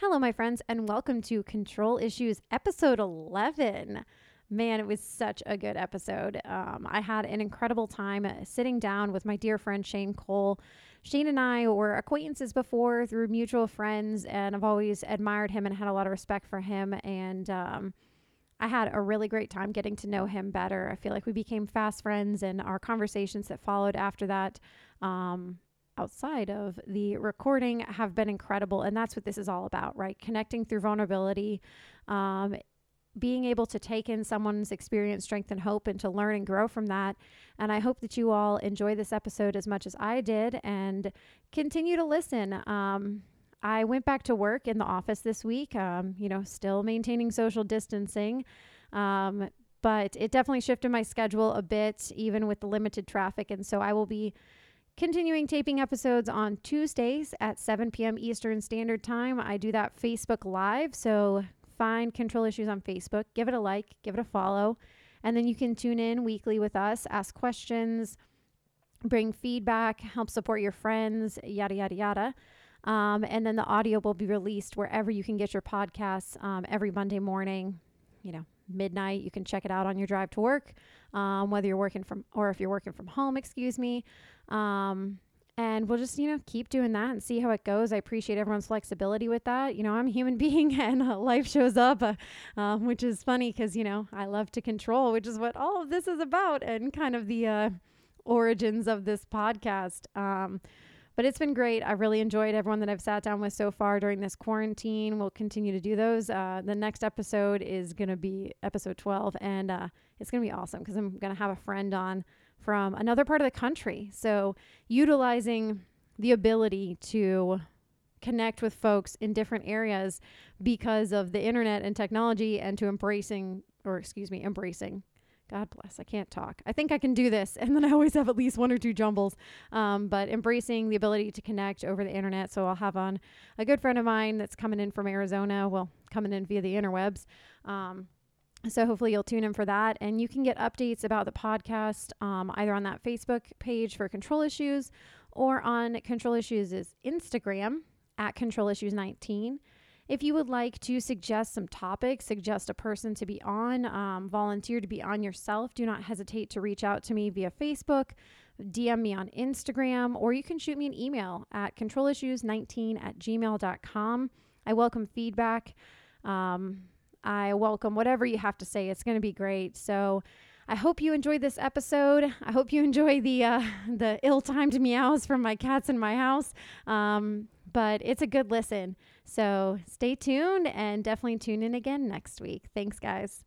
Hello, my friends, and welcome to Control Issues episode 11. Man, it was such a good episode. Um, I had an incredible time uh, sitting down with my dear friend Shane Cole. Shane and I were acquaintances before through mutual friends, and I've always admired him and had a lot of respect for him. And um, I had a really great time getting to know him better. I feel like we became fast friends, and our conversations that followed after that, um, outside of the recording, have been incredible. And that's what this is all about, right? Connecting through vulnerability. Um, being able to take in someone's experience, strength, and hope and to learn and grow from that. And I hope that you all enjoy this episode as much as I did and continue to listen. Um, I went back to work in the office this week, um, you know, still maintaining social distancing. Um, but it definitely shifted my schedule a bit, even with the limited traffic. And so I will be continuing taping episodes on Tuesdays at 7 p.m. Eastern Standard Time. I do that Facebook Live. So find Control Issues on Facebook, give it a like, give it a follow, and then you can tune in weekly with us, ask questions, bring feedback, help support your friends, yada, yada, yada. Um, and then the audio will be released wherever you can get your podcasts um, every Monday morning, you know, midnight. You can check it out on your drive to work, um, whether you're working from, or if you're working from home, excuse me. Um, and we'll just you know keep doing that and see how it goes i appreciate everyone's flexibility with that you know i'm a human being and uh, life shows up uh, um, which is funny because you know i love to control which is what all of this is about and kind of the uh, origins of this podcast um, but it's been great i really enjoyed everyone that i've sat down with so far during this quarantine we'll continue to do those uh, the next episode is going to be episode 12 and uh, it's going to be awesome because i'm going to have a friend on from another part of the country. So, utilizing the ability to connect with folks in different areas because of the internet and technology and to embracing, or excuse me, embracing. God bless, I can't talk. I think I can do this. And then I always have at least one or two jumbles. Um, but embracing the ability to connect over the internet. So I'll have on a good friend of mine that's coming in from Arizona, well, coming in via the interwebs. Um, so hopefully you'll tune in for that. And you can get updates about the podcast um, either on that Facebook page for Control Issues or on Control Issues' Instagram at Control Issues 19. If you would like to suggest some topics, suggest a person to be on, um, volunteer to be on yourself, do not hesitate to reach out to me via Facebook, DM me on Instagram, or you can shoot me an email at controlissues19 at gmail.com. I welcome feedback. Um, I welcome whatever you have to say. It's going to be great. So I hope you enjoyed this episode. I hope you enjoy the uh, the ill-timed meows from my cats in my house. Um, but it's a good listen. So stay tuned and definitely tune in again next week. Thanks, guys.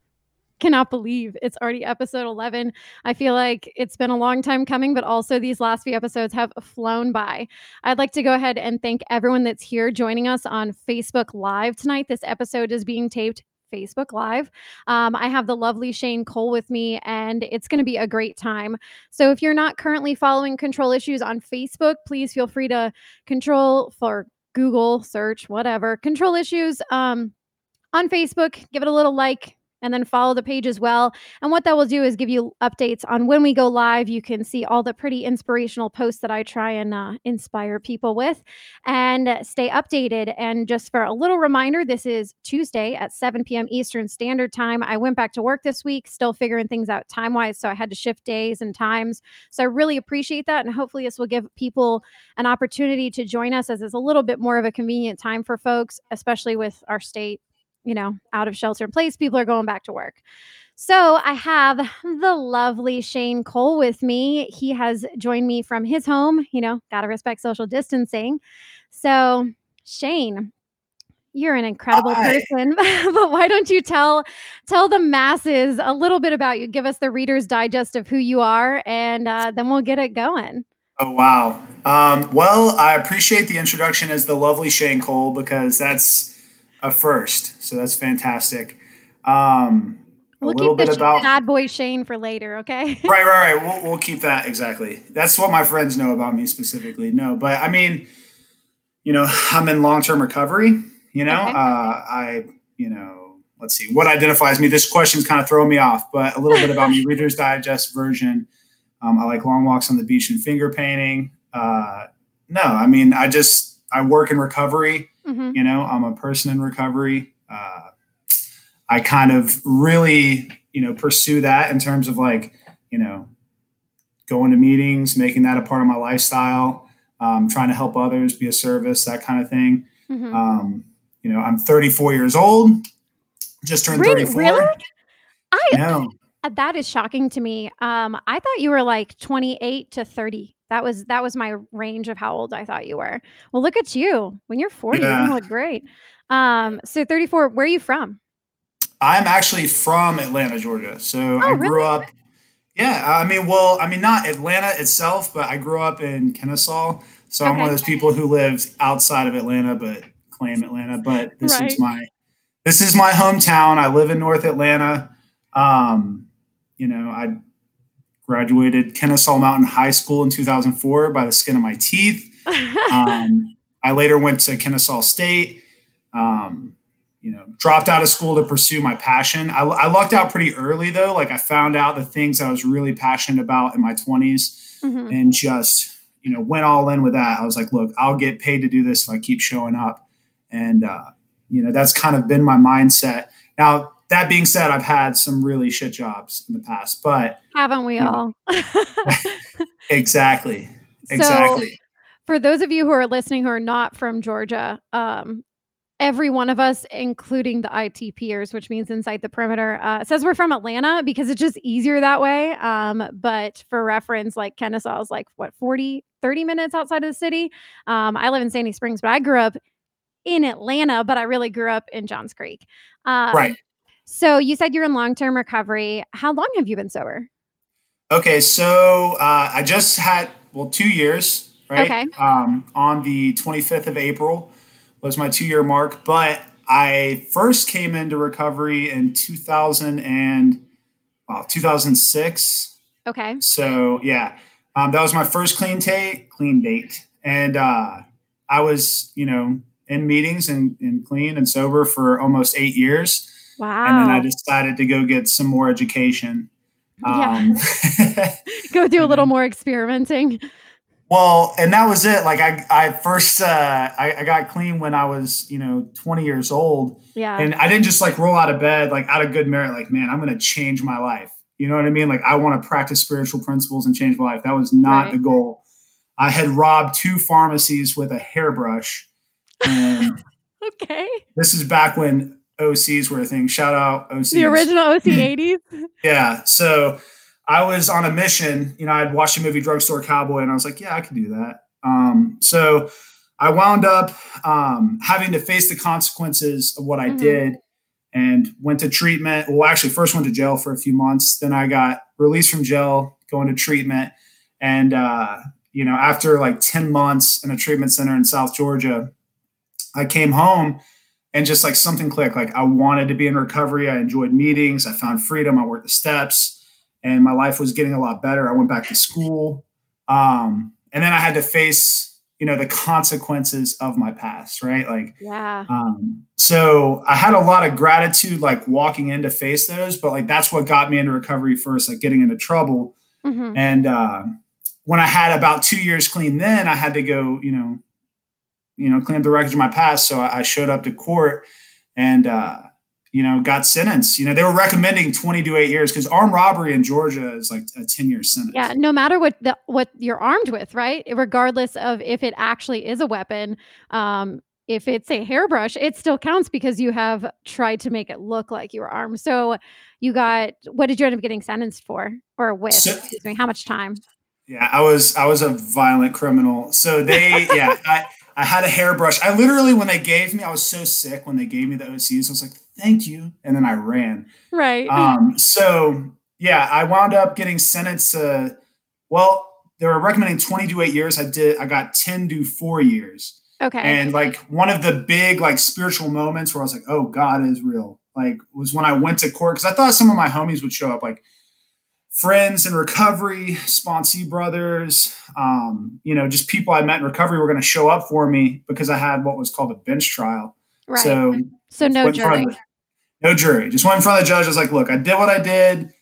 Cannot believe it's already episode 11. I feel like it's been a long time coming, but also these last few episodes have flown by. I'd like to go ahead and thank everyone that's here joining us on Facebook Live tonight. This episode is being taped Facebook Live. Um, I have the lovely Shane Cole with me, and it's going to be a great time. So if you're not currently following Control Issues on Facebook, please feel free to control for Google search, whatever, Control Issues um, on Facebook. Give it a little like, and then follow the page as well. And what that will do is give you updates on when we go live. You can see all the pretty inspirational posts that I try and uh, inspire people with and stay updated. And just for a little reminder, this is Tuesday at 7 p.m. Eastern Standard Time. I went back to work this week, still figuring things out time wise. So I had to shift days and times. So I really appreciate that. And hopefully, this will give people an opportunity to join us as it's a little bit more of a convenient time for folks, especially with our state you know, out of shelter in place, people are going back to work. So I have the lovely Shane Cole with me. He has joined me from his home, you know, got to respect social distancing. So, Shane, you're an incredible Hi. person, but why don't you tell tell the masses a little bit about you? Give us the Reader's Digest of who you are, and uh, then we'll get it going. Oh wow! Um, well, I appreciate the introduction as the lovely Shane Cole because that's a first. So that's fantastic. Um, we'll keep the about bad boy Shane for later, okay? right, right, right. We'll, we'll keep that exactly. That's what my friends know about me specifically. No, but I mean, you know, I'm in long term recovery. You know, okay. uh, I, you know, let's see what identifies me. This question's kind of throwing me off, but a little bit about me. Reader's Digest version. Um, I like long walks on the beach and finger painting. Uh, no, I mean, I just I work in recovery Mm-hmm. You know, I'm a person in recovery. Uh, I kind of really, you know, pursue that in terms of like, you know, going to meetings, making that a part of my lifestyle, um, trying to help others, be a service, that kind of thing. Mm-hmm. Um, you know, I'm 34 years old, just turned really? 34. Really? I know. Uh, that is shocking to me. Um, I thought you were like 28 to 30. That was that was my range of how old I thought you were. Well, look at you. When you're 40, yeah. you look great. Um, so 34, where are you from? I'm actually from Atlanta, Georgia. So oh, I grew really? up yeah, I mean, well, I mean, not Atlanta itself, but I grew up in Kennesaw, so okay. I'm one of those people who lives outside of Atlanta but claim Atlanta. But this right. is my this is my hometown. I live in North Atlanta. Um, you know, I graduated Kennesaw Mountain High School in 2004 by the skin of my teeth. Um, I later went to Kennesaw State. Um, you know, dropped out of school to pursue my passion. I, I, lucked out pretty early though. Like I found out the things I was really passionate about in my 20s mm-hmm. and just, you know, went all in with that. I was like, look, I'll get paid to do this if I keep showing up. And, uh, you know, that's kind of been my mindset. Now, that being said, I've had some really shit jobs in the past, but haven't we all? exactly. Exactly. So, for those of you who are listening who are not from Georgia, um, every one of us, including the ITPers, which means inside the perimeter, uh, says we're from Atlanta because it's just easier that way. Um, but for reference, like Kennesaw is like what 40, 30 minutes outside of the city. Um, I live in Sandy Springs, but I grew up in Atlanta, but I really grew up in Johns Creek. Um, right. So you said you're in long term recovery. How long have you been sober? Okay, so uh, I just had well two years, right? Okay. Um, on the 25th of April was my two year mark, but I first came into recovery in 2000 and well, 2006. Okay. So yeah, um, that was my first clean date, clean date, and uh, I was you know in meetings and, and clean and sober for almost eight years. Wow. And then I decided to go get some more education. Um, yeah. go do a little more experimenting. Well, and that was it. Like I, I first, uh, I, I got clean when I was, you know, 20 years old. Yeah. And I didn't just like roll out of bed, like out of good merit, like, man, I'm going to change my life. You know what I mean? Like I want to practice spiritual principles and change my life. That was not right. the goal. I had robbed two pharmacies with a hairbrush. And okay. This is back when OCs were a thing. Shout out OCs. The original OC 80s. yeah. So I was on a mission. You know, I'd watched the movie Drugstore Cowboy and I was like, yeah, I can do that. Um, so I wound up um, having to face the consequences of what I mm-hmm. did and went to treatment. Well, actually, first went to jail for a few months. Then I got released from jail, going to treatment. And, uh, you know, after like 10 months in a treatment center in South Georgia, I came home and just like something clicked. Like I wanted to be in recovery. I enjoyed meetings. I found freedom. I worked the steps, and my life was getting a lot better. I went back to school, um, and then I had to face, you know, the consequences of my past. Right, like yeah. Um, so I had a lot of gratitude, like walking in to face those. But like that's what got me into recovery first, like getting into trouble. Mm-hmm. And uh, when I had about two years clean, then I had to go, you know, you know, clean up the records of my past. So I, showed up to court and, uh, you know, got sentenced. You know, they were recommending 20 to eight years because armed robbery in Georgia is like a 10 year sentence. Yeah, no matter what the, what you're armed with, right? Regardless of if it actually is a weapon, um, if it's a hairbrush, it still counts because you have tried to make it look like you were armed. So you got what did you end up getting sentenced for or with? So, excuse me, how much time? Yeah, I was I was a violent criminal. So they yeah, I I had a hairbrush. I literally, when they gave me, I was so sick when they gave me the OCs. I was like, thank you. And then I ran. Right. Um, so yeah, I wound up getting sentenced to, well, they were recommending 20 to eight years. I did, I got 10 to four years. Okay. And like one of the big like spiritual moments where I was like, oh, God is real. Like was when I went to court because I thought some of my homies would show up. Like friends in recovery, sponsee brothers, um, you know, just people I met in recovery were going to show up for me because I had what was called a bench trial. Right. So, so no jury. The, no jury. Just went in front of the judge. I was like, look, I did what I did.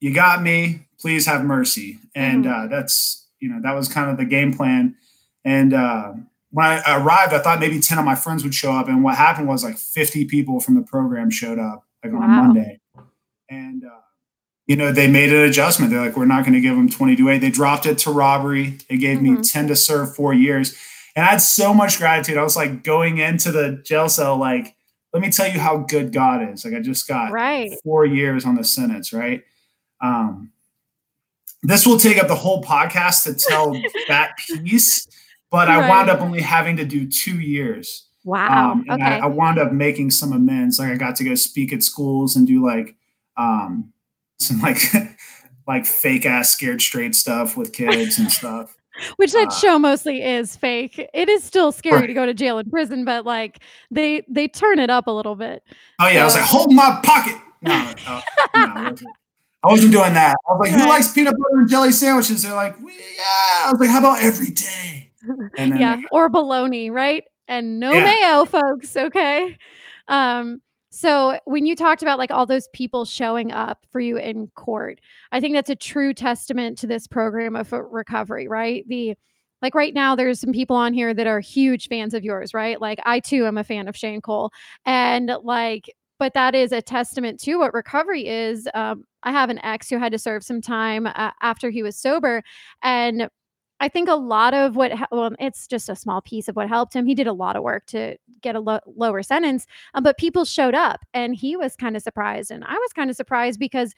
You got me. Please have mercy. And mm-hmm. uh, that's, you know, that was kind of the game plan. And, uh, when I arrived, I thought maybe 10 of my friends would show up. And what happened was like 50 people from the program showed up like wow. on Monday. And, uh, you know, they made an adjustment. They're like, we're not going to give them 20 to 8. They dropped it to robbery. They gave mm-hmm. me 10 to serve four years. And I had so much gratitude. I was like going into the jail cell, like, let me tell you how good God is. Like I just got right. four years on the sentence, right? Um, this will take up the whole podcast to tell that piece, but right. I wound up only having to do two years. Wow. Um, and okay. I, I, wound up making some amends. Like I got to go speak at schools and do like um, some like like fake ass scared straight stuff with kids and stuff. Which that uh, show mostly is fake. It is still scary right. to go to jail and prison, but like they they turn it up a little bit. Oh yeah, so. I was like, hold my pocket. No, no, no I wasn't doing that. I was like, who likes peanut butter and jelly sandwiches? They're like, yeah. I was like, how about every day? And yeah, or bologna, right? And no yeah. mayo, folks. Okay. Um, so when you talked about like all those people showing up for you in court, I think that's a true testament to this program of recovery, right? The like right now there's some people on here that are huge fans of yours, right? Like I too am a fan of Shane Cole. And like but that is a testament to what recovery is. Um, I have an ex who had to serve some time uh, after he was sober, and I think a lot of what well, it's just a small piece of what helped him. He did a lot of work to get a lo- lower sentence, um, but people showed up, and he was kind of surprised, and I was kind of surprised because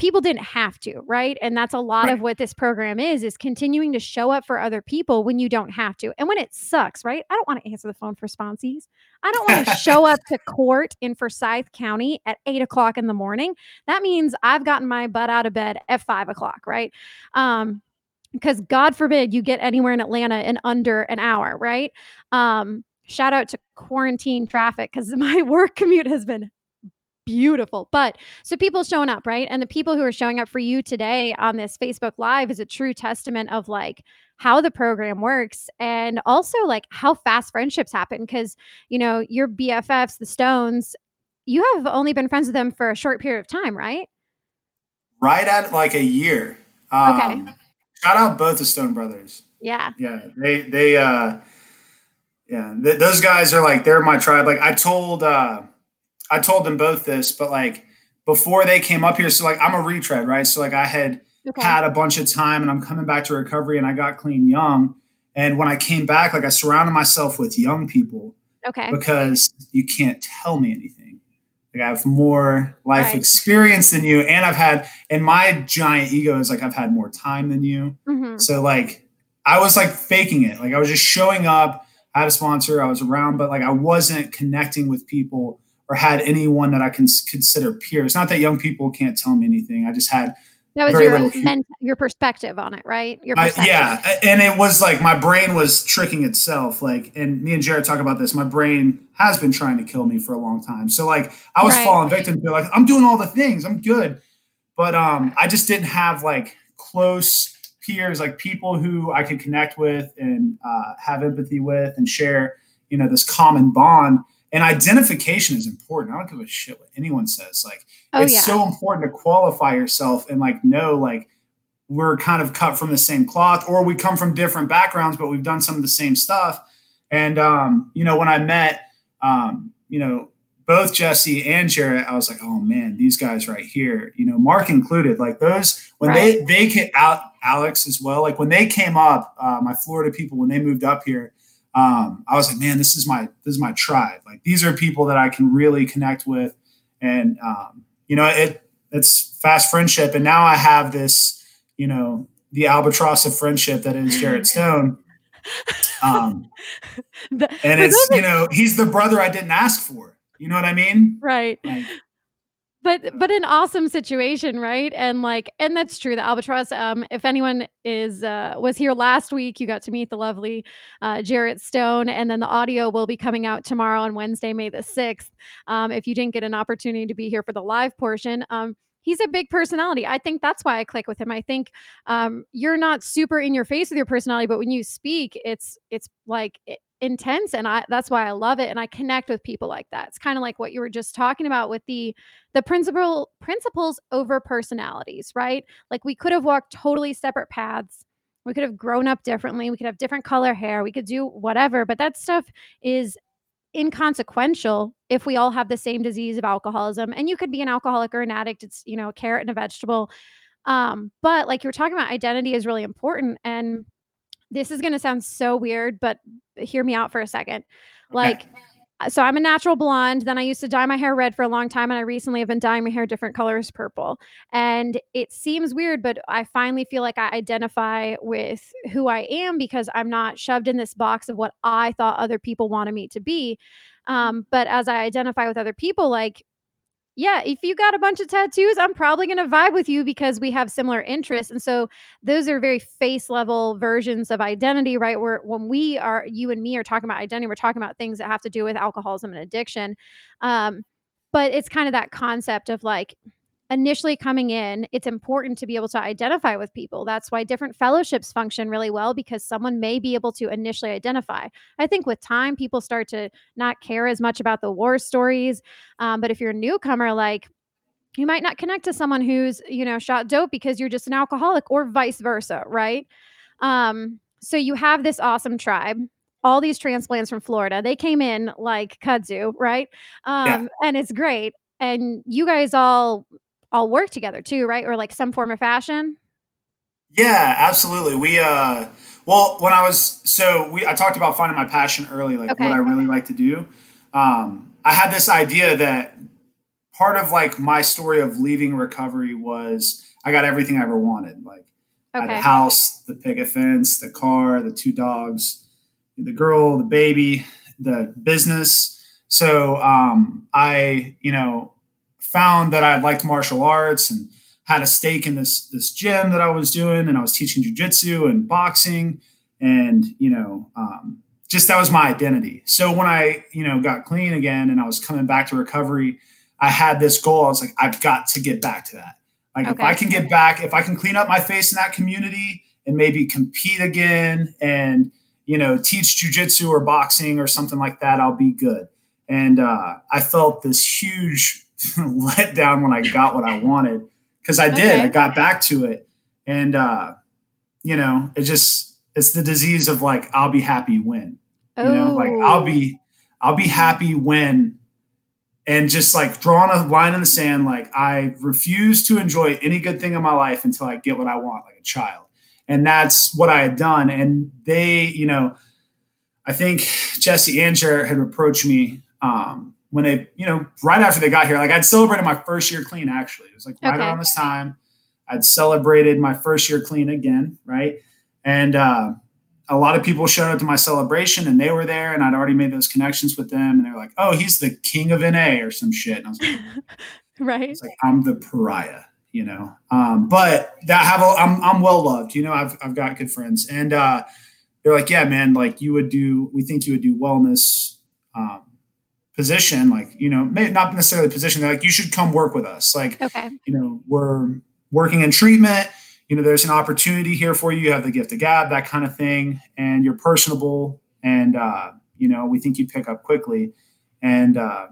people didn't have to, right? And that's a lot right. of what this program is is continuing to show up for other people when you don't have to. And when it sucks, right? I don't want to answer the phone for sponsees. I don't want to show up to court in Forsyth County at eight o'clock in the morning. That means I've gotten my butt out of bed at five o'clock, right? Um, because God forbid you get anywhere in Atlanta in under an hour, right? Um, shout out to quarantine traffic because my work commute has been beautiful. But so people showing up, right? And the people who are showing up for you today on this Facebook Live is a true testament of like how the program works and also like how fast friendships happen. Cause, you know, your BFFs, the Stones, you have only been friends with them for a short period of time, right? Right at like a year. Um, okay. Shout out both the Stone brothers. Yeah. Yeah. They, they, uh, yeah, th- those guys are like, they're my tribe. Like I told, uh, I told them both this, but like before they came up here, so like I'm a retread, right? So like I had okay. had a bunch of time and I'm coming back to recovery and I got clean young. And when I came back, like I surrounded myself with young people. Okay. Because you can't tell me anything. Like I have more life right. experience than you, and I've had, and my giant ego is like I've had more time than you. Mm-hmm. So like I was like faking it. Like I was just showing up. I had a sponsor. I was around, but like I wasn't connecting with people or had anyone that I can consider peers. Not that young people can't tell me anything. I just had that was your your perspective on it, right? Your yeah, and it was like my brain was tricking itself. Like, and me and Jarrett talk about this. My brain has been trying to kill me for a long time. So like, I was right. falling victim to like I'm doing all the things. I'm good, but um, I just didn't have like close peers, like people who I could connect with and uh, have empathy with and share, you know, this common bond and identification is important. I don't give a shit what anyone says. Like oh, it's yeah. so important to qualify yourself and like know like we're kind of cut from the same cloth or we come from different backgrounds, but we've done some of the same stuff. And um, you know, when I met um, you know, both Jesse and Jarrett, I was like, oh man, these guys right here, you know, Mark included, like those when right. they they get out Alex as well, like when they came up, uh, my Florida people when they moved up here, um, I was like, man, this is my this is my tribe. Like these are people that I can really connect with, and um, you know, it it's fast friendship. And now I have this, you know, the albatross of friendship that is Jarrett Stone. Um, the, and it's you know he's the brother I didn't ask for. You know what I mean? Right. Like, but but an awesome situation right and like and that's true the albatross um if anyone is uh was here last week you got to meet the lovely uh jarrett stone and then the audio will be coming out tomorrow on wednesday may the 6th um if you didn't get an opportunity to be here for the live portion um he's a big personality. I think that's why I click with him. I think um, you're not super in your face with your personality, but when you speak, it's it's like intense and I that's why I love it and I connect with people like that. It's kind of like what you were just talking about with the the principle principles over personalities, right? Like we could have walked totally separate paths We could have grown up differently. We could have different color hair. We could do whatever, but that stuff is inconsequential if we all have the same disease of alcoholism. And you could be an alcoholic or an addict. It's, you know, a carrot and a vegetable. Um, but like you're talking about, identity is really important. And this is going to sound so weird, but hear me out for a second. Like, so I'm a natural blonde. Then I used to dye my hair red for a long time, and I recently have been dyeing my hair different colors purple. And it seems weird, but I finally feel like I identify with who I am because I'm not shoved in this box of what I thought other people wanted me to be. Um, but as I identify with other people, like yeah, if you got a bunch of tattoos, I'm probably going to vibe with you because we have similar interests. And so those are very face level versions of identity, right? Where when we are, you and me are talking about identity, we're talking about things that have to do with alcoholism and addiction. Um, but it's kind of that concept of like, initially coming in, it's important to be able to identify with people. That's why different fellowships function really well because someone may be able to initially identify. I think with time, people start to not care as much about the war stories. Um, but if you're a newcomer, like, you might not connect to someone who's, you know, shot dope because you're just an alcoholic or vice versa, right? Um, so you have this awesome tribe all these transplants from Florida. They came in like kudzu, right? Um, yeah. and it's great. And you guys all all work together too, right? Or like some form of fashion? Yeah, absolutely. We uh well, when I was so we I talked about finding my passion early, like okay. what I really like to do. Um I had this idea that part of like my story of leaving recovery was I got everything I ever wanted. Like okay. A house, the picket fence, the car, the two dogs, the girl, the baby, the business. So um I, you know, found that I liked martial arts and had a stake in this this gym that I was doing, and I was teaching jujitsu and boxing, and you know, um, just that was my identity. So when I you know got clean again and I was coming back to recovery, I had this goal. I was like, I've got to get back to that. Like okay. if I can get back, if I can clean up my face in that community and maybe compete again and you know teach jujitsu or boxing or something like that, I'll be good. And uh, I felt this huge let down when I got what I wanted because I did. Okay. I got back to it, and uh, you know, it just it's the disease of like I'll be happy when you oh. know, like I'll be I'll be happy when, and just like drawing a line in the sand. Like I refuse to enjoy any good thing in my life until I get what I want, like a child, and that's what I had done. And they, you know, I think Jesse and Jarrett had approached me. Um, when they, you know, right after they got here, like I'd celebrated my first year clean actually. It was like right okay. around this time. I'd celebrated my first year clean again, right? And uh, a lot of people showed up to my celebration and they were there and I'd already made those connections with them and they're like, oh, he's the king of NA or some shit. And I was like, right. It's like, I'm the pariah, you know? Um, but that have, a, I'm, I'm well loved, you know, I've, I've got good friends and uh, they're like, yeah, man, like you would do, we think you would do wellness, um, position, like, you know, may not necessarily position, like, you should come work with us. Like, okay. you know, we're working in treatment, you know, there's an opportunity here for you. You have the gift of gab, that kind of thing. And you're personable. And, uh, you know, we think you pick up quickly. And, uh,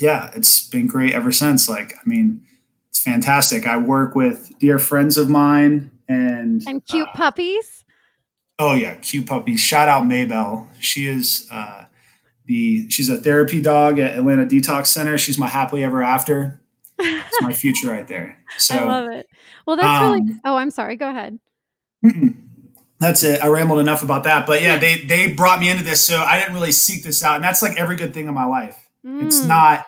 yeah, it's been great ever since. Like, I mean, it's fantastic. I work with dear friends of mine and and cute uh, puppies. Oh yeah, cute puppies. Shout out Maybell. She is uh, the she's a therapy dog at Atlanta Detox Center. She's my happily ever after. It's my future right there. So I love it. Well, that's um, really. Oh, I'm sorry. Go ahead. That's it. I rambled enough about that, but yeah, they they brought me into this, so I didn't really seek this out, and that's like every good thing in my life. Mm. It's not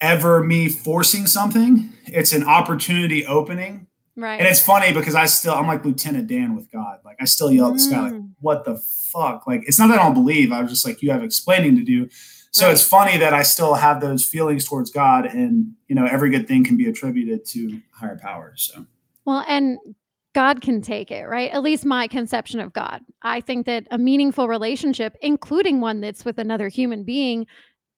ever me forcing something; it's an opportunity opening. Right. And it's funny because I still I'm like Lieutenant Dan with God. Like I still yell at the sky like, mm. "What the fuck. Like it's not that I don't believe. I was just like, you have explaining to do. So it's funny that I still have those feelings towards God, and you know, every good thing can be attributed to higher power. So well, and God can take it, right? At least my conception of God. I think that a meaningful relationship, including one that's with another human being,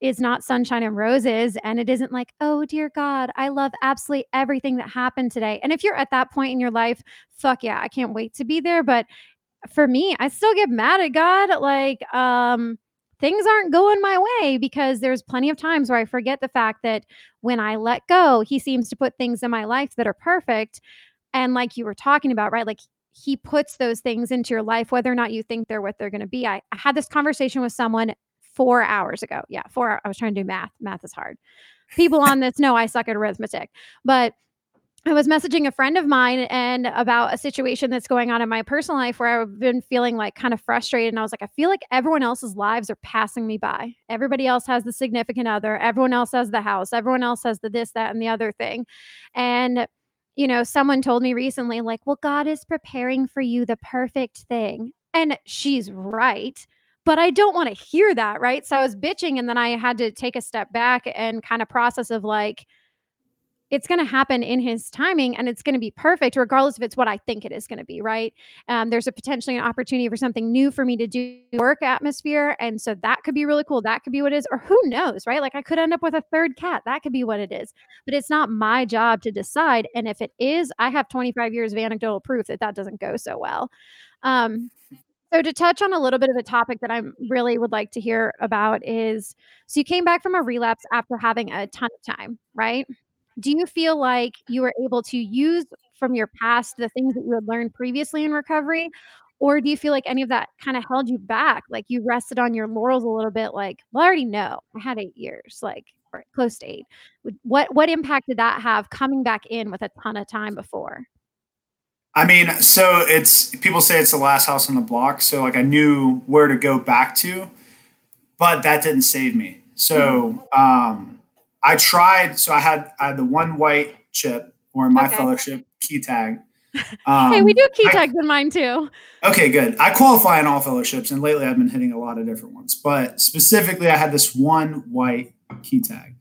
is not sunshine and roses. And it isn't like, oh, dear God, I love absolutely everything that happened today. And if you're at that point in your life, fuck yeah, I can't wait to be there. But for me, I still get mad at God. Like, um, things aren't going my way because there's plenty of times where I forget the fact that when I let go, he seems to put things in my life that are perfect. And like you were talking about, right? Like he puts those things into your life, whether or not you think they're what they're going to be. I, I had this conversation with someone four hours ago. Yeah, four. I was trying to do math. Math is hard. People on this know I suck at arithmetic, but I was messaging a friend of mine and about a situation that's going on in my personal life where I've been feeling like kind of frustrated. And I was like, I feel like everyone else's lives are passing me by. Everybody else has the significant other, everyone else has the house, everyone else has the this, that, and the other thing. And, you know, someone told me recently, like, well, God is preparing for you the perfect thing. And she's right. But I don't want to hear that. Right. So I was bitching. And then I had to take a step back and kind of process of like, it's going to happen in his timing and it's going to be perfect regardless if it's what i think it is going to be right? Um, there's a potentially an opportunity for something new for me to do work atmosphere and so that could be really cool that could be what it is or who knows right? Like i could end up with a third cat that could be what it is but it's not my job to decide and if it is i have 25 years of anecdotal proof that that doesn't go so well. Um, so to touch on a little bit of a topic that I really would like to hear about is so you came back from a relapse after having a ton of time, right? Do you feel like you were able to use from your past the things that you had learned previously in recovery? Or do you feel like any of that kind of held you back? Like you rested on your laurels a little bit, like, well, I already know I had eight years, like or close to eight. What what impact did that have coming back in with a ton of time before? I mean, so it's people say it's the last house on the block. So like I knew where to go back to, but that didn't save me. So mm-hmm. um I tried. So I had I had the one white chip or my okay. fellowship key tag. Um, hey, we do key tags I, in mine too. Okay, good. I qualify in all fellowships, and lately I've been hitting a lot of different ones. But specifically, I had this one white key tag,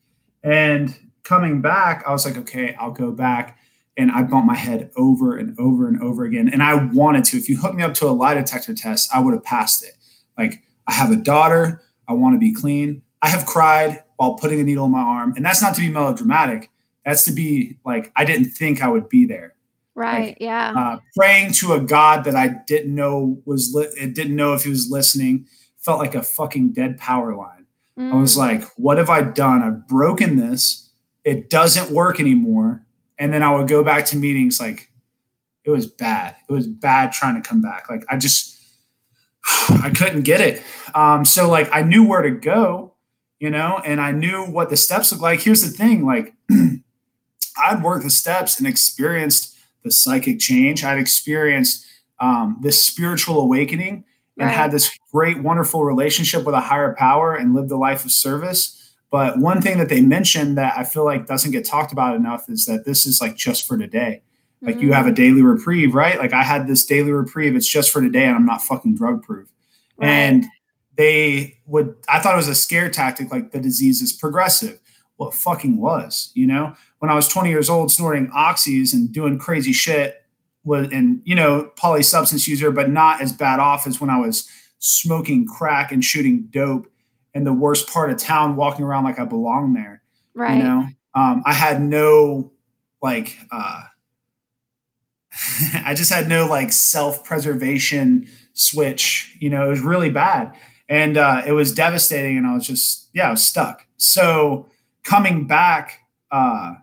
and coming back, I was like, okay, I'll go back. And I bumped my head over and over and over again. And I wanted to. If you hooked me up to a lie detector test, I would have passed it. Like, I have a daughter. I want to be clean. I have cried while putting a needle in my arm. And that's not to be melodramatic. That's to be like, I didn't think I would be there. Right. Like, yeah. Uh, praying to a God that I didn't know was, li- didn't know if he was listening felt like a fucking dead power line. Mm. I was mm. like, what have I done? I've broken this. It doesn't work anymore. And then I would go back to meetings like, it was bad. It was bad trying to come back. Like I just, I couldn't get it. Um, so like I knew where to go you know, and I knew what the steps look like. Here's the thing like, I'd worked the steps and experienced the psychic change. I'd experienced um, this spiritual awakening and right. had this great, wonderful relationship with a higher power and lived a life of service. But one thing that they mentioned that I feel like doesn't get talked about enough is that this is like just for today. Like mm-hmm. you have a mm. daily reprieve, right? Like I had this daily reprieve. It's just for today, and I'm not fucking drug proof. Right. And they would i thought it was a scare tactic like the disease is progressive. Well fucking was you know? When i was 20 years old snorting oxys and doing crazy shit was and you know poly substance user but not as bad off as when i was smoking crack and shooting dope in the worst part of town walking around like i belong there right. you know? Um, i had no like uh i just had no like self-preservation switch you know? It was really bad and uh, it was devastating. And I was just, yeah, I was stuck. So coming back, uh,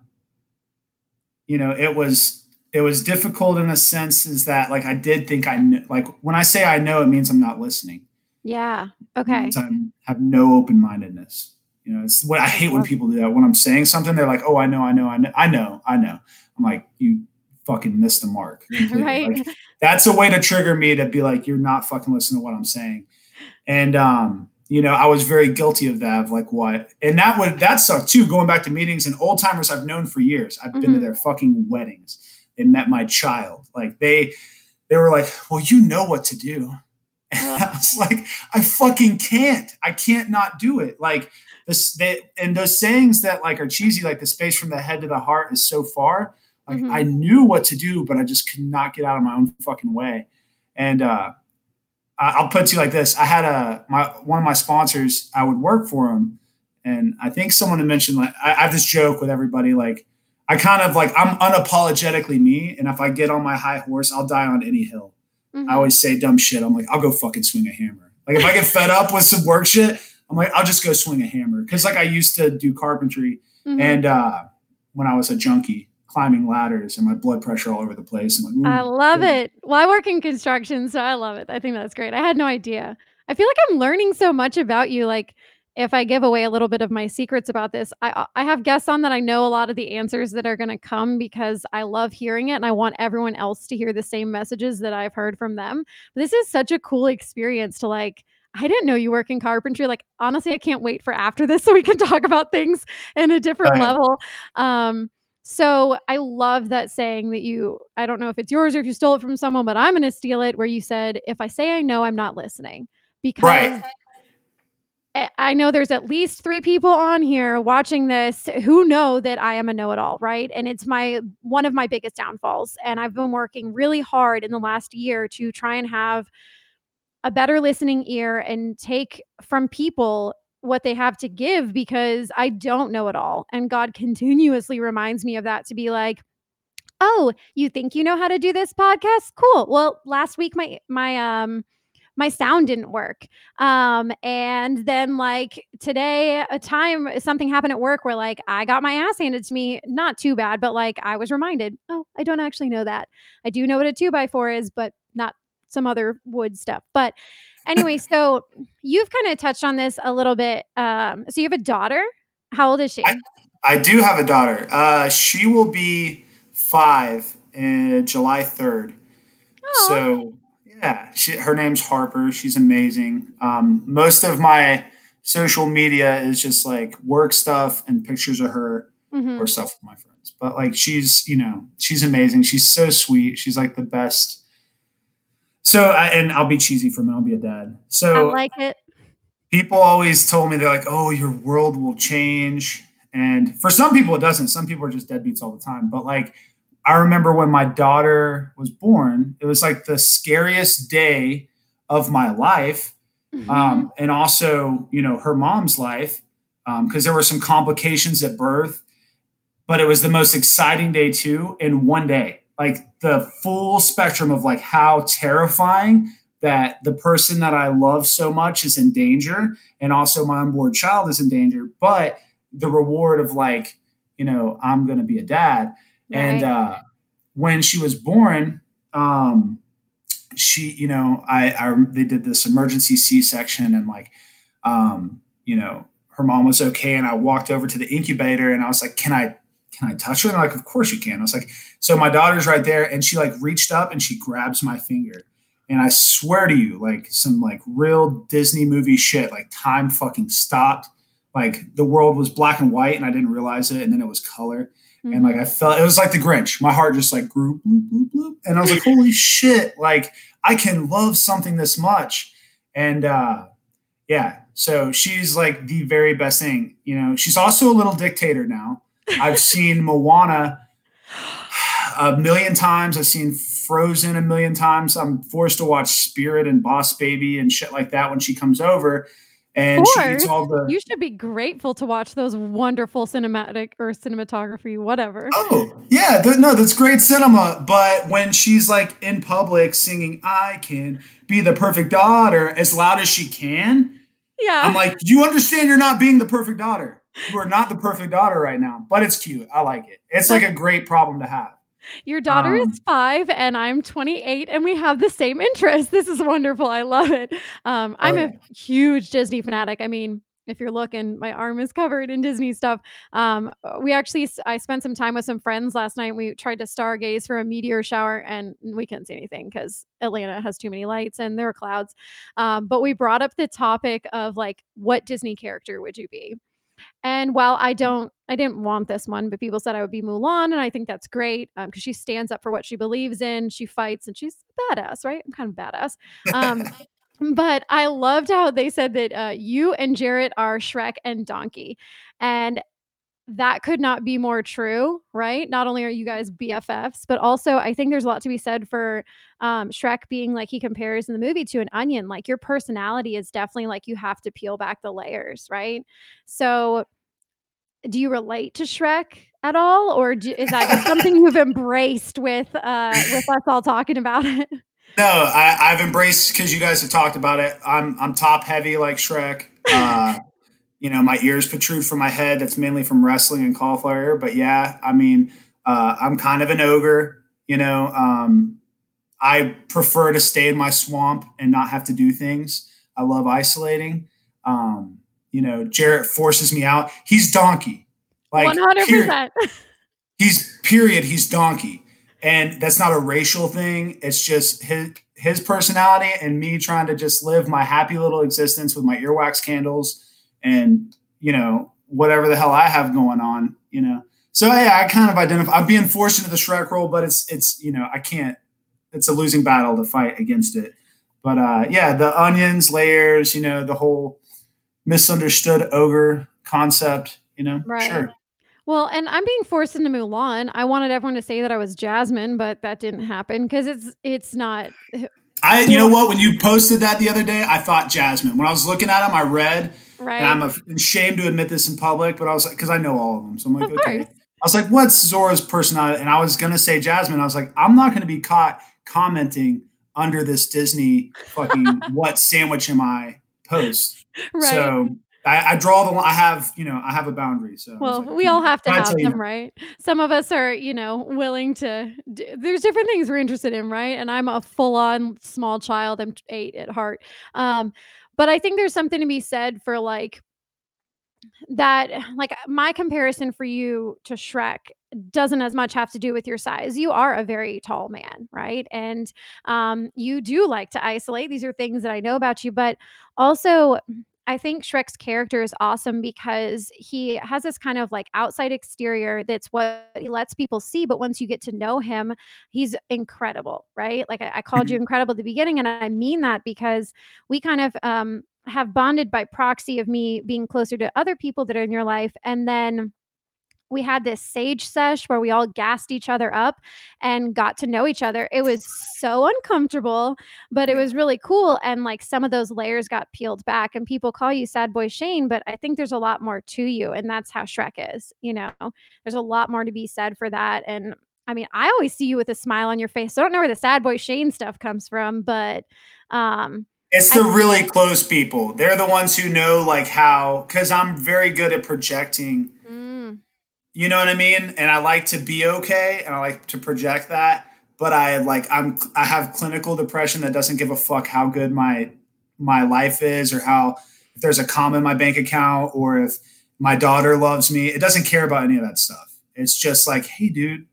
you know, it was it was difficult in a sense is that like I did think I knew. Like when I say I know, it means I'm not listening. Yeah. Okay. I have no open mindedness. You know, it's what I hate when people do that. When I'm saying something, they're like, "Oh, I know, I know, I know, I know, I know." I'm like, "You fucking missed the mark." Right. Like, that's a way to trigger me to be like, "You're not fucking listening to what I'm saying." And um, you know, I was very guilty of that. Of like what, and that would that sucked too. Going back to meetings and old timers I've known for years. I've mm-hmm. been to mm-hmm. their fucking weddings. They met my child. Like they, they were like, "Well, you know what to do." And I was like, "I fucking can't. I can't not do it." Like this, they, and those sayings that like are cheesy, like the space from the head to the heart is so far. Like mm-hmm. I knew what to do, but I just could not get out of my own fucking way. And uh, I'll put to you like this: I had a my one of my sponsors. I would work for him, and I think someone had mentioned like I, I have this joke with everybody like I kind of like I'm unapologetically me, and if I get on my high horse, I'll die on any hill. Mm-hmm. I always say dumb shit. I'm like, I'll go fucking swing a hammer. Like if I get fed up with some work shit, I'm like, I'll just go swing a hammer. Cause like I used to do carpentry mm-hmm. and uh when I was a junkie, climbing ladders and my blood pressure all over the place. Like, I love it. Well, I work in construction, so I love it. I think that's great. I had no idea. I feel like I'm learning so much about you. Like, if I give away a little bit of my secrets about this, I I have guests on that I know a lot of the answers that are going to come because I love hearing it and I want everyone else to hear the same messages that I've heard from them. This is such a cool experience to like I didn't know you work in carpentry. Like honestly, I can't wait for after this so we can talk about things in a different right. level. Um so I love that saying that you, I don't know if it's yours or if you stole it from someone, but I'm going to steal it where you said, if I say I know, I'm not listening. Because right. I know there's at least three people on here watching this who know that I am a know it all, right? And it's my one of my biggest downfalls. And I've been working really hard in the last year to try and have a better listening ear and take from people what they have to give because I don't know it all. And God continuously reminds me of that to be like, "Oh, you think you know how to do this podcast? Cool. Well, last week my my um my sound didn't work. Um and then like today a time something happened at work where like I got my ass handed to me, not too bad, but like I was reminded, "Oh, I don't actually know that. I do know what a 2 by 4 is, but not some other wood stuff." But anyway, so you've kind of touched on this a little bit. Um, so you have a daughter. How old is she? I, I do have a daughter. Uh, she will be five in July 3rd. So yeah, she, her name's Harper. She's amazing. Um, most of my social media is just like work stuff and pictures of her mm-hmm. or stuff with my friends. But like she's, you know, she's amazing. She's so sweet. She's like the best so, I, and I'll be cheesy for a minute. I'll be a dad. So, I like it. People always told me they're like, "Oh, your world will change," and for some people it doesn't. Some people are just deadbeats all the time. But like, I remember when my daughter was born, it was like the scariest day of my life, mm-hmm. um, and also, you know, her mom's life, because um, there were some complications at birth. But it was the most exciting day too, in one day like the full spectrum of like how terrifying that the person that I love so much is in danger and also my unborn child is in danger, but the reward of like, you know, I'm going to be a dad. Right. And uh, when she was born, um, she, you know, I, I, they did this emergency C-section and like, um, you know, her mom was okay. And I walked over to the incubator and I was like, can I can I touch her? And like, of course you can. I was like, so my daughter's right there, and she like reached up and she grabs my finger. And I swear to you, like some like real Disney movie shit, like time fucking stopped. Like the world was black and white and I didn't realize it. And then it was color. Mm-hmm. And like I felt it was like the Grinch. My heart just like grew bloop, bloop, bloop. And I was like, holy shit, like I can love something this much. And uh yeah, so she's like the very best thing. You know, she's also a little dictator now. I've seen Moana a million times. I've seen Frozen a million times. I'm forced to watch Spirit and Boss Baby and shit like that when she comes over. And she eats all the. You should be grateful to watch those wonderful cinematic or cinematography, whatever. Oh yeah, th- no, that's great cinema. But when she's like in public singing, "I can be the perfect daughter" as loud as she can, yeah, I'm like, you understand you're not being the perfect daughter you are not the perfect daughter right now, but it's cute. I like it. It's like a great problem to have. Your daughter um, is five and I'm 28 and we have the same interests. This is wonderful. I love it. Um, I'm okay. a huge Disney fanatic. I mean, if you're looking, my arm is covered in Disney stuff. Um, we actually, I spent some time with some friends last night. We tried to stargaze for a meteor shower and we couldn't see anything because Atlanta has too many lights and there are clouds. Um, but we brought up the topic of like, what Disney character would you be? And while I don't, I didn't want this one, but people said I would be Mulan, and I think that's great because um, she stands up for what she believes in. She fights, and she's badass, right? I'm kind of badass. Um, but I loved how they said that uh, you and Jarrett are Shrek and Donkey, and that could not be more true, right? Not only are you guys BFFs, but also I think there's a lot to be said for um, Shrek being like he compares in the movie to an onion. Like your personality is definitely like you have to peel back the layers, right? So, do you relate to Shrek at all, or do, is that something you've embraced with uh, with us all talking about it? No, I, have embraced because you guys have talked about it. I'm I'm top heavy like Shrek. Uh, you know, my ears protrude from my head. That's mainly from wrestling and cauliflower. But yeah, I mean, Uh, I'm kind of an ogre, you know. Um, I prefer to stay in my swamp and not have to do things. I love isolating. Um, you know, Jarrett forces me out. He's donkey. Like 100%. Period. He's period. He's donkey. And that's not a racial thing. It's just his his personality and me trying to just live my happy little existence with my earwax candles and you know whatever the hell I have going on, you know. So yeah, I kind of identify. I'm being forced into the Shrek role, but it's it's you know I can't. It's a losing battle to fight against it. But uh, yeah, the onions, layers, you know, the whole misunderstood ogre concept, you know, right. sure. Well, and I'm being forced into Mulan. I wanted everyone to say that I was Jasmine, but that didn't happen because it's it's not. I you know what? When you posted that the other day, I thought Jasmine. When I was looking at them, I read, right. and I'm ashamed to admit this in public, but I was like, because I know all of them, so I'm like, of okay. Course. I was like, what's Zora's personality? And I was gonna say Jasmine. I was like, I'm not gonna be caught commenting under this Disney fucking what sandwich am I post. Right. So I, I, draw the line. I have, you know, I have a boundary. So well, like, we all have to have them, you. right? Some of us are, you know, willing to. Do, there's different things we're interested in, right? And I'm a full-on small child. I'm eight at heart. Um, but I think there's something to be said for like that like my comparison for you to Shrek doesn't as much have to do with your size. You are a very tall man, right? And um, you do like to isolate. These are things that I know about you, but also I think Shrek's character is awesome because he has this kind of like outside exterior that's what he lets people see. But once you get to know him, he's incredible, right? Like I, I called you incredible at the beginning, and I mean that because we kind of um, have bonded by proxy of me being closer to other people that are in your life. And then we had this sage sesh where we all gassed each other up and got to know each other. It was so uncomfortable, but it was really cool. And like some of those layers got peeled back, and people call you sad boy Shane, but I think there's a lot more to you. And that's how Shrek is. You know, there's a lot more to be said for that. And I mean, I always see you with a smile on your face. So I don't know where the sad boy Shane stuff comes from, but um, it's the really close people. They're the ones who know like how because I'm very good at projecting you know what I mean? And I like to be okay and I like to project that. But I like I'm I have clinical depression that doesn't give a fuck how good my my life is or how if there's a comma in my bank account or if my daughter loves me. It doesn't care about any of that stuff. It's just like, hey, dude,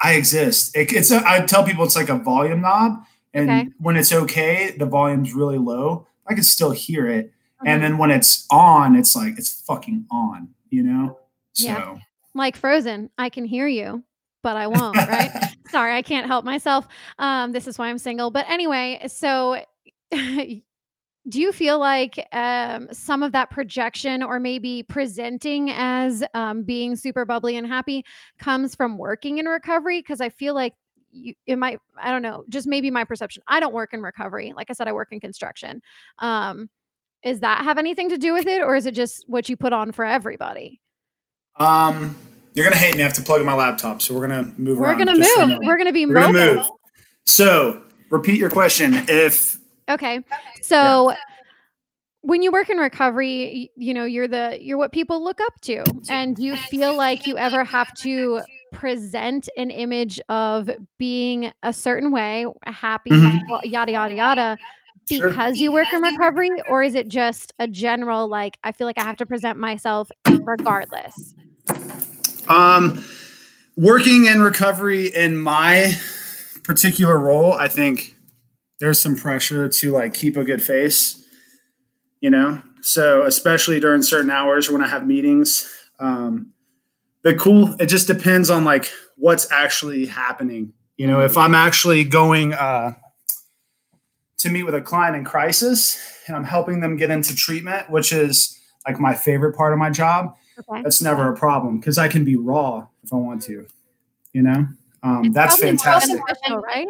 I exist. It, it's a, I tell people it's like a volume knob, and okay. when it's okay, the volume's really low. I can still hear it, mm-hmm. and then when it's on, it's like it's fucking on. You know. So. Yeah like Frozen, I can hear you, but I won't, right? Sorry, I can't help myself. Um, this is why I'm single. But anyway, so do you feel like um, some of that projection or maybe presenting as um, being super bubbly and happy comes from working in recovery? Because I feel like you, it might, I don't know, just maybe my perception. I don't work in recovery. Like I said, I work in construction. Um, is that have anything to do with it, or is it just what you put on for everybody? Um, you're gonna hate me. I have to plug in my laptop, so we're gonna move. We're gonna move. So we're gonna be. We're gonna move. So, repeat your question. If okay, so. Yeah. When you work in recovery, you know you're the you're what people look up to, and you feel like you ever have to present an image of being a certain way, happy, mm-hmm. yada yada yada, because sure. you work in recovery or is it just a general like i feel like i have to present myself regardless um working in recovery in my particular role i think there's some pressure to like keep a good face you know so especially during certain hours when i have meetings um but cool it just depends on like what's actually happening you know if i'm actually going uh to meet with a client in crisis and I'm helping them get into treatment, which is like my favorite part of my job. Okay. That's never a problem because I can be raw if I want to, you know? Um, that's fantastic. Right?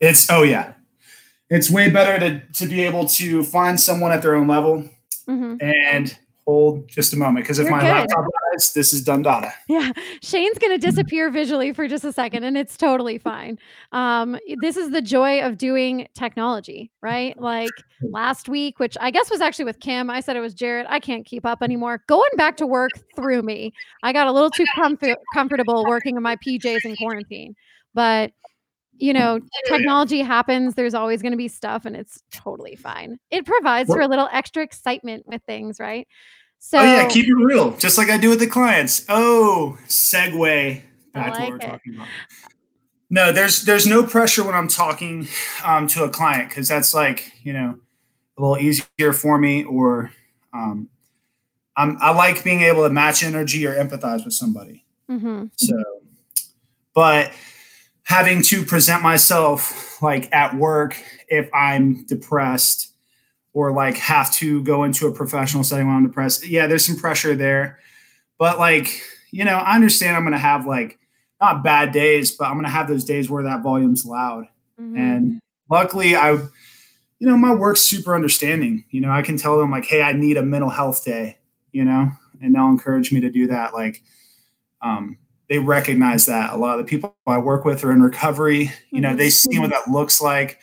It's, oh, yeah. It's way better to, to be able to find someone at their own level mm-hmm. and hold just a moment because if You're my good. laptop dies, this is done data. Yeah, Shane's gonna disappear visually for just a second, and it's totally fine. Um, this is the joy of doing technology, right? Like last week, which I guess was actually with Kim. I said it was Jarrett. I can't keep up anymore. Going back to work threw me. I got a little too comfortable working in my PJs in quarantine, but you know, technology happens. There's always going to be stuff, and it's totally fine. It provides for a little extra excitement with things, right? So, oh yeah, keep it real, just like I do with the clients. Oh, segue back like to what we're it. talking about. No, there's there's no pressure when I'm talking um, to a client because that's like you know a little easier for me, or um, I'm I like being able to match energy or empathize with somebody. Mm-hmm. So, but having to present myself like at work if I'm depressed or like have to go into a professional setting when I'm depressed. Yeah, there's some pressure there. But like, you know, I understand I'm going to have like not bad days, but I'm going to have those days where that volume's loud. Mm-hmm. And luckily I you know, my work's super understanding. You know, I can tell them like, "Hey, I need a mental health day," you know, and they'll encourage me to do that like um they recognize that a lot of the people I work with are in recovery. You know, they see what that looks like.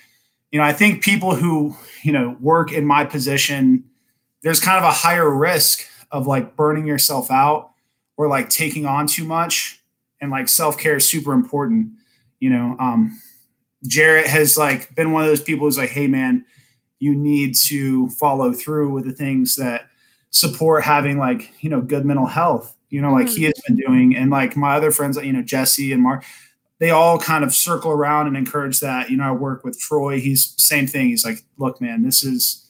You know, I think people who, you know, work in my position, there's kind of a higher risk of like burning yourself out or like taking on too much. And like self care is super important. You know, um, Jarrett has like been one of those people who's like, hey man, you need to follow through with the things that support having like, you know, good mental health you know, like he mm-hmm. has been doing. And like my other friends, you know, Jesse and Mark, they all kind of circle around and encourage that. You know, I work with Troy. He's same thing. He's like, look, man, this is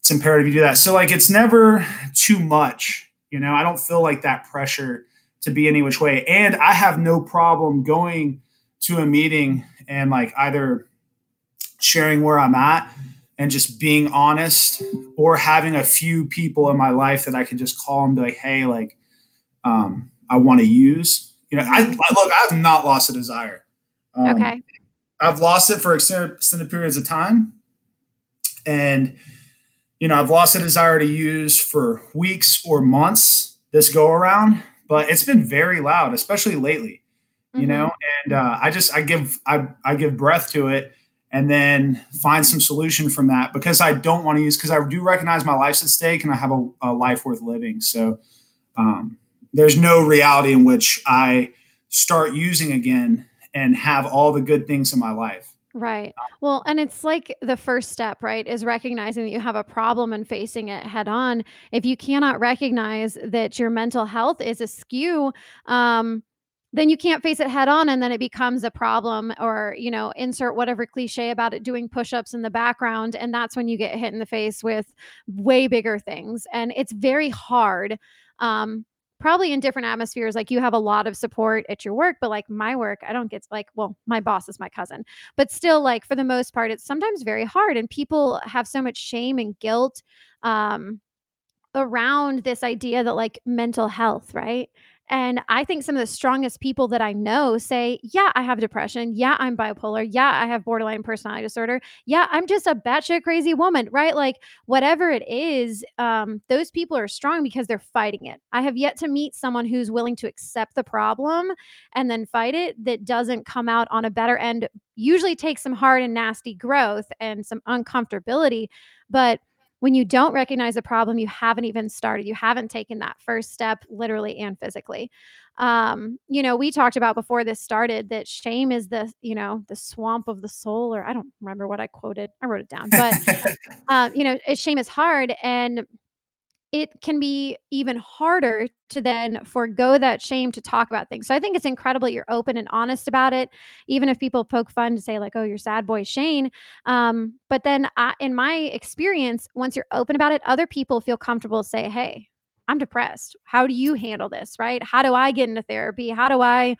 it's imperative you do that. So like it's never too much. You know, I don't feel like that pressure to be any which way. And I have no problem going to a meeting and like either sharing where I'm at and just being honest or having a few people in my life that I can just call and be like, hey, like um, I want to use. You know, I, I look, I've not lost a desire. Um, okay. I've lost it for extended periods of time. And, you know, I've lost a desire to use for weeks or months this go around, but it's been very loud, especially lately, mm-hmm. you know, and uh, I just, I give, I, I give breath to it and then find some solution from that because I don't want to use, because I do recognize my life's at stake and I have a, a life worth living. So, um, there's no reality in which I start using again and have all the good things in my life. Right. Well, and it's like the first step, right, is recognizing that you have a problem and facing it head on. If you cannot recognize that your mental health is askew, um, then you can't face it head on and then it becomes a problem or you know insert whatever cliche about it doing push-ups in the background and that's when you get hit in the face with way bigger things and it's very hard um, probably in different atmospheres like you have a lot of support at your work but like my work i don't get like well my boss is my cousin but still like for the most part it's sometimes very hard and people have so much shame and guilt um around this idea that like mental health right and I think some of the strongest people that I know say, Yeah, I have depression. Yeah, I'm bipolar. Yeah, I have borderline personality disorder. Yeah, I'm just a batshit crazy woman, right? Like, whatever it is, um, those people are strong because they're fighting it. I have yet to meet someone who's willing to accept the problem and then fight it that doesn't come out on a better end, usually takes some hard and nasty growth and some uncomfortability. But when you don't recognize a problem, you haven't even started. You haven't taken that first step, literally and physically. Um, you know, we talked about before this started that shame is the, you know, the swamp of the soul, or I don't remember what I quoted. I wrote it down, but, um, you know, shame is hard. And it can be even harder to then forego that shame to talk about things. So I think it's incredible you're open and honest about it, even if people poke fun to say like, "Oh, you're sad boy Shane." Um, but then, I, in my experience, once you're open about it, other people feel comfortable to say, "Hey, I'm depressed. How do you handle this? Right? How do I get into therapy? How do I?"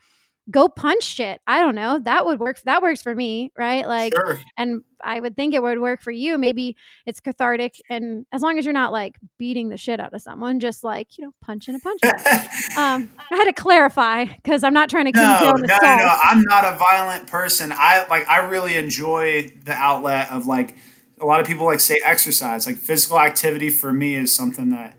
Go punch shit. I don't know. That would work. That works for me, right? Like, sure. and I would think it would work for you. Maybe it's cathartic, and as long as you're not like beating the shit out of someone, just like you know, punching a punch. um, I had to clarify because I'm not trying to no, no, no, no. I'm not a violent person. I like. I really enjoy the outlet of like. A lot of people like say exercise, like physical activity for me is something that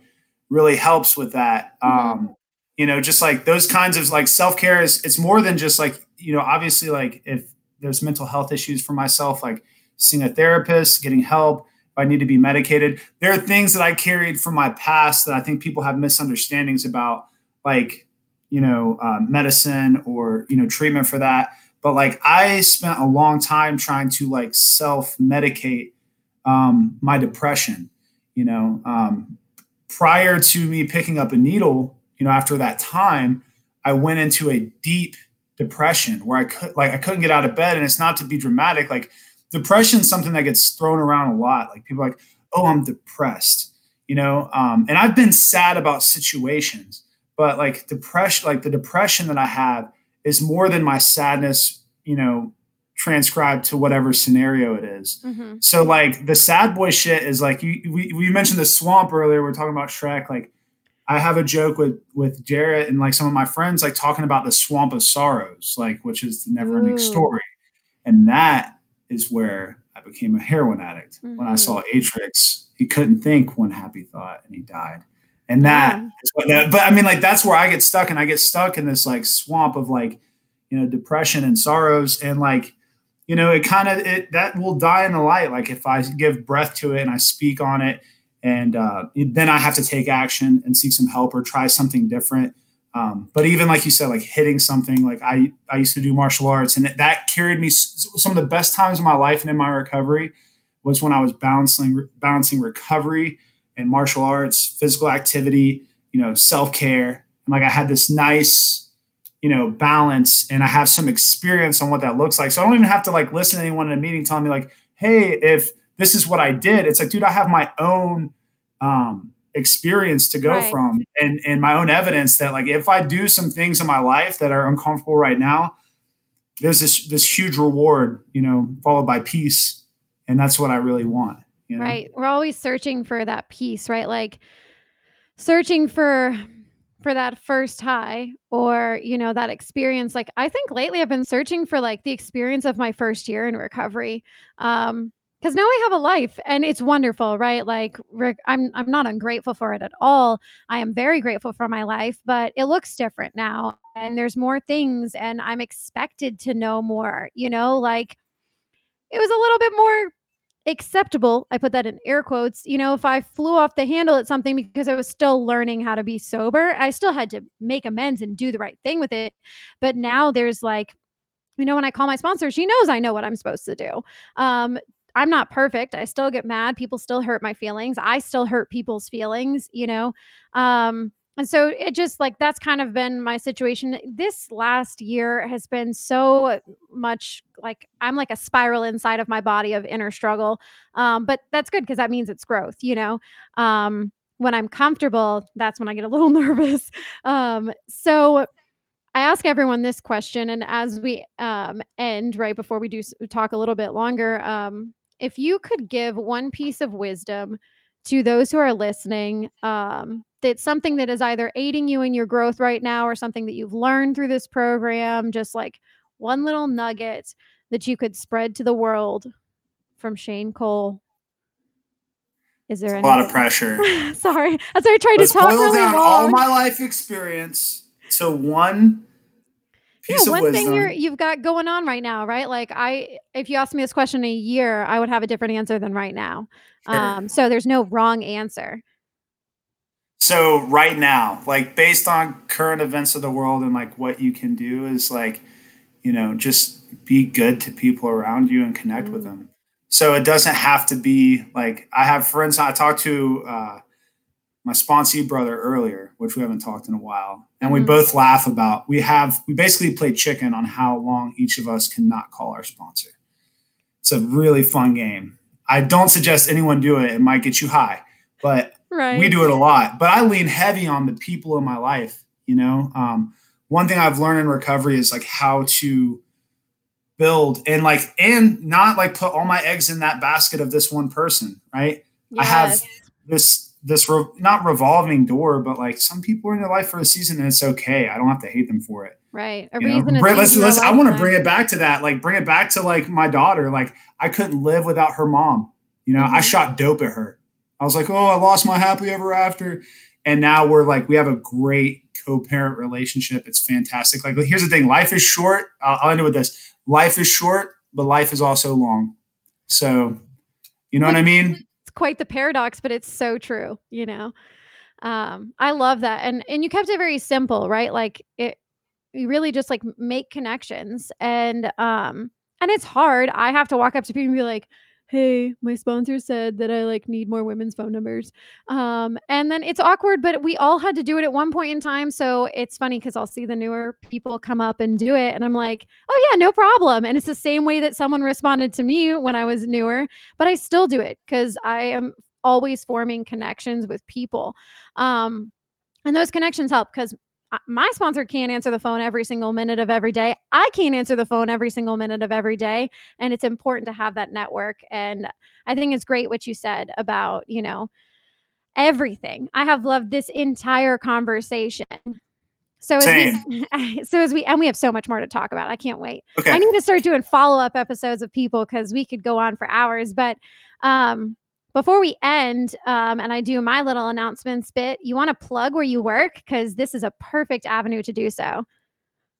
really helps with that. Mm-hmm. Um, you know, just like those kinds of like self care is it's more than just like you know, obviously like if there's mental health issues for myself, like seeing a therapist, getting help. If I need to be medicated, there are things that I carried from my past that I think people have misunderstandings about, like you know, uh, medicine or you know, treatment for that. But like I spent a long time trying to like self medicate um, my depression. You know, um, prior to me picking up a needle, you know, after that time, I went into a deep depression where I could like I couldn't get out of bed. And it's not to be dramatic, like depression is something that gets thrown around a lot. Like people like, oh, I'm depressed, you know. Um, and I've been sad about situations, but like depression, like the depression that I have is more than my sadness, you know, transcribed to whatever scenario it is. Mm-hmm. So like the sad boy shit is like you we, we mentioned the swamp earlier. We are talking about Shrek. Like I have a joke with with Jarrett and like some of my friends like talking about the swamp of sorrows, like which is the never ending story. And that is where I became a heroin addict. Mm-hmm. When I saw mm-hmm. Artax, he couldn't think one happy thought and he died. And that yeah. is what that, but I mean, like that's where I get stuck and I get stuck in this like swamp of like, you know, depression and sorrows. And like you know, it kind of it that will die in the light. Like if I give breath to it and I speak on it, and uh, then I have to take action and seek some help or try something different. Um, but even like you said, like hitting something, like I I used to do martial arts, and that carried me. Some of the best times of my life and in my recovery was when I was balancing balancing recovery and martial arts, physical activity, you know, self care, and like I had this nice you know, balance and I have some experience on what that looks like. So I don't even have to like listen to anyone in a meeting telling me like, hey, if this is what I did, it's like, dude, I have my own um experience to go right. from and and my own evidence that like if I do some things in my life that are uncomfortable right now, there's this this huge reward, you know, followed by peace. And that's what I really want. You know? Right. We're always searching for that peace, right? Like searching for for that first high or you know that experience like i think lately i've been searching for like the experience of my first year in recovery um because now I have a life and it's wonderful, right? Like I'm I'm not ungrateful for it at all. I am very grateful for my life, but it looks different now and there's more things and I'm expected to know more, you know, like it was a little bit more acceptable. I put that in air quotes. You know, if I flew off the handle at something because I was still learning how to be sober, I still had to make amends and do the right thing with it. But now there's like, you know, when I call my sponsor, she knows I know what I'm supposed to do. Um, I'm not perfect. I still get mad. People still hurt my feelings. I still hurt people's feelings, you know. Um, and so it just like that's kind of been my situation. This last year has been so much like I'm like a spiral inside of my body of inner struggle. Um, but that's good because that means it's growth, you know. Um, when I'm comfortable, that's when I get a little nervous. Um, so I ask everyone this question, and as we um, end right before we do talk a little bit longer, um, if you could give one piece of wisdom to those who are listening um, that's something that is either aiding you in your growth right now or something that you've learned through this program just like one little nugget that you could spread to the world from shane cole is there a lot of pressure sorry as i tried Let's to talk really down long. all my life experience to one yeah, one thing you're you've got going on right now, right? Like I if you asked me this question a year, I would have a different answer than right now. Sure. Um, so there's no wrong answer. So right now, like based on current events of the world and like what you can do is like, you know, just be good to people around you and connect mm. with them. So it doesn't have to be like I have friends I talked to uh, my sponsee brother earlier, which we haven't talked in a while, and we mm-hmm. both laugh about. We have we basically play chicken on how long each of us cannot call our sponsor. It's a really fun game. I don't suggest anyone do it; it might get you high, but right. we do it a lot. But I lean heavy on the people in my life. You know, um, one thing I've learned in recovery is like how to build and like and not like put all my eggs in that basket of this one person. Right? Yes. I have this this re- not revolving door, but like some people are in their life for a season and it's okay. I don't have to hate them for it. Right. A you reason. Know? Let's, let's, I want to bring it back to that. Like bring it back to like my daughter. Like I couldn't live without her mom. You know, mm-hmm. I shot dope at her. I was like, oh, I lost my happy ever after. and now we're like we have a great co-parent relationship. It's fantastic. Like here's the thing: life is short. I'll, I'll end it with this: life is short, but life is also long. So, you know what I mean? Quite the paradox, but it's so true. You know, um, I love that, and and you kept it very simple, right? Like it, you really just like make connections, and um, and it's hard. I have to walk up to people and be like, hey, my sponsor said that I like need more women's phone numbers. Um, and then it's awkward, but we all had to do it at one point in time. So it's funny because I'll see the newer people come up and do it. And I'm like, oh, yeah, no problem. And it's the same way that someone responded to me when I was newer, but I still do it because I am always forming connections with people. Um, and those connections help because my sponsor can't answer the phone every single minute of every day. I can't answer the phone every single minute of every day. And it's important to have that network. And I think it's great what you said about, you know, everything. I have loved this entire conversation. So as we, so as we and we have so much more to talk about. I can't wait. Okay. I need to start doing follow-up episodes of people because we could go on for hours. But um before we end, um, and I do my little announcements bit, you want to plug where you work because this is a perfect avenue to do so.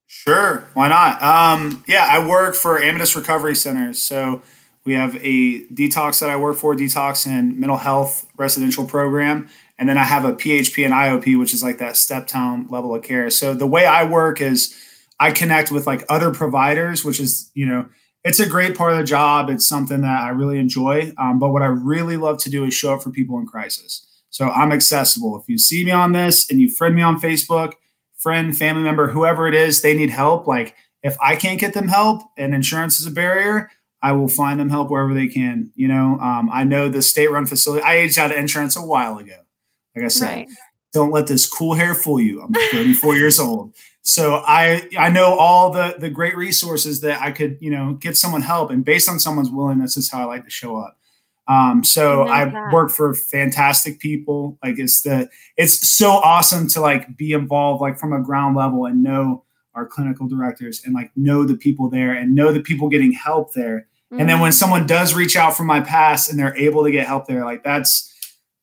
Sure, why not? Um, yeah, I work for Amethyst Recovery Centers. So we have a detox that I work for, detox and mental health residential program. And then I have a PHP and IOP, which is like that step down level of care. So the way I work is I connect with like other providers, which is, you know, it's a great part of the job. It's something that I really enjoy. Um, but what I really love to do is show up for people in crisis. So I'm accessible. If you see me on this and you friend me on Facebook, friend, family member, whoever it is, they need help. Like if I can't get them help and insurance is a barrier, I will find them help wherever they can. You know, um, I know the state-run facility. I aged out of insurance a while ago. Like I said, right. don't let this cool hair fool you. I'm 34 years old. So I I know all the the great resources that I could you know get someone help, and based on someone's willingness is how I like to show up. Um, so I, I work for fantastic people. Like it's the it's so awesome to like be involved like from a ground level and know our clinical directors and like know the people there and know the people getting help there. Mm-hmm. And then when mm-hmm. someone does reach out from my past and they're able to get help there, like that's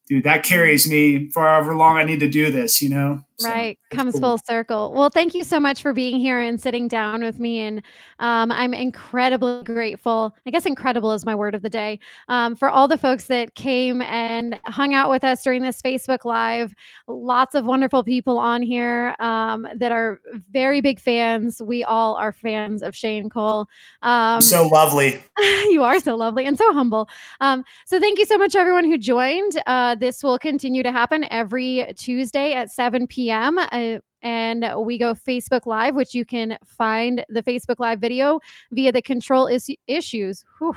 dude, that carries me for however long I need to do this, you know? So right. Comes cool. full circle. Well, thank you so much for being here and sitting down with me. And um, I'm incredibly grateful. I guess incredible is my word of the day um, for all the folks that came and hung out with us during this Facebook Live. Lots of wonderful people on here um, that are very big fans. We all are fans of Shane Cole. Um, so lovely. you are so lovely and so humble. Um, so thank you so much, everyone who joined. Uh, this will continue to happen every Tuesday at 7 p.m p.m. Uh, and we go Facebook Live, which you can find the Facebook Live video via the Control is- Issues. Whew.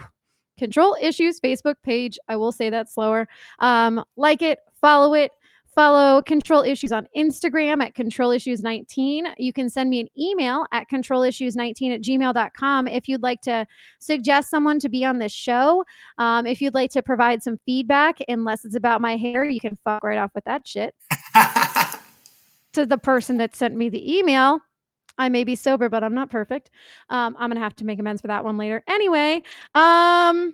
Control Issues Facebook page. I will say that slower. Um, like it, follow it, follow Control Issues on Instagram at Control Issues 19. You can send me an email at Control Issues 19 at gmail.com if you'd like to suggest someone to be on this show. Um, if you'd like to provide some feedback, unless it's about my hair, you can fuck right off with that shit. To the person that sent me the email. I may be sober, but I'm not perfect. Um, I'm gonna have to make amends for that one later. Anyway, um,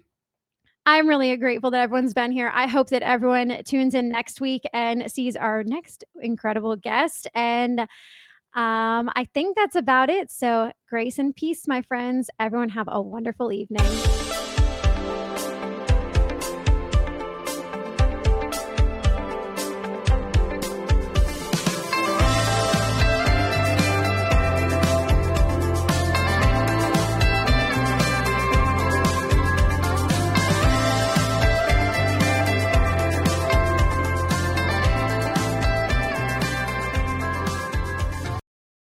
I'm really grateful that everyone's been here. I hope that everyone tunes in next week and sees our next incredible guest. And um, I think that's about it. So, grace and peace, my friends. Everyone have a wonderful evening.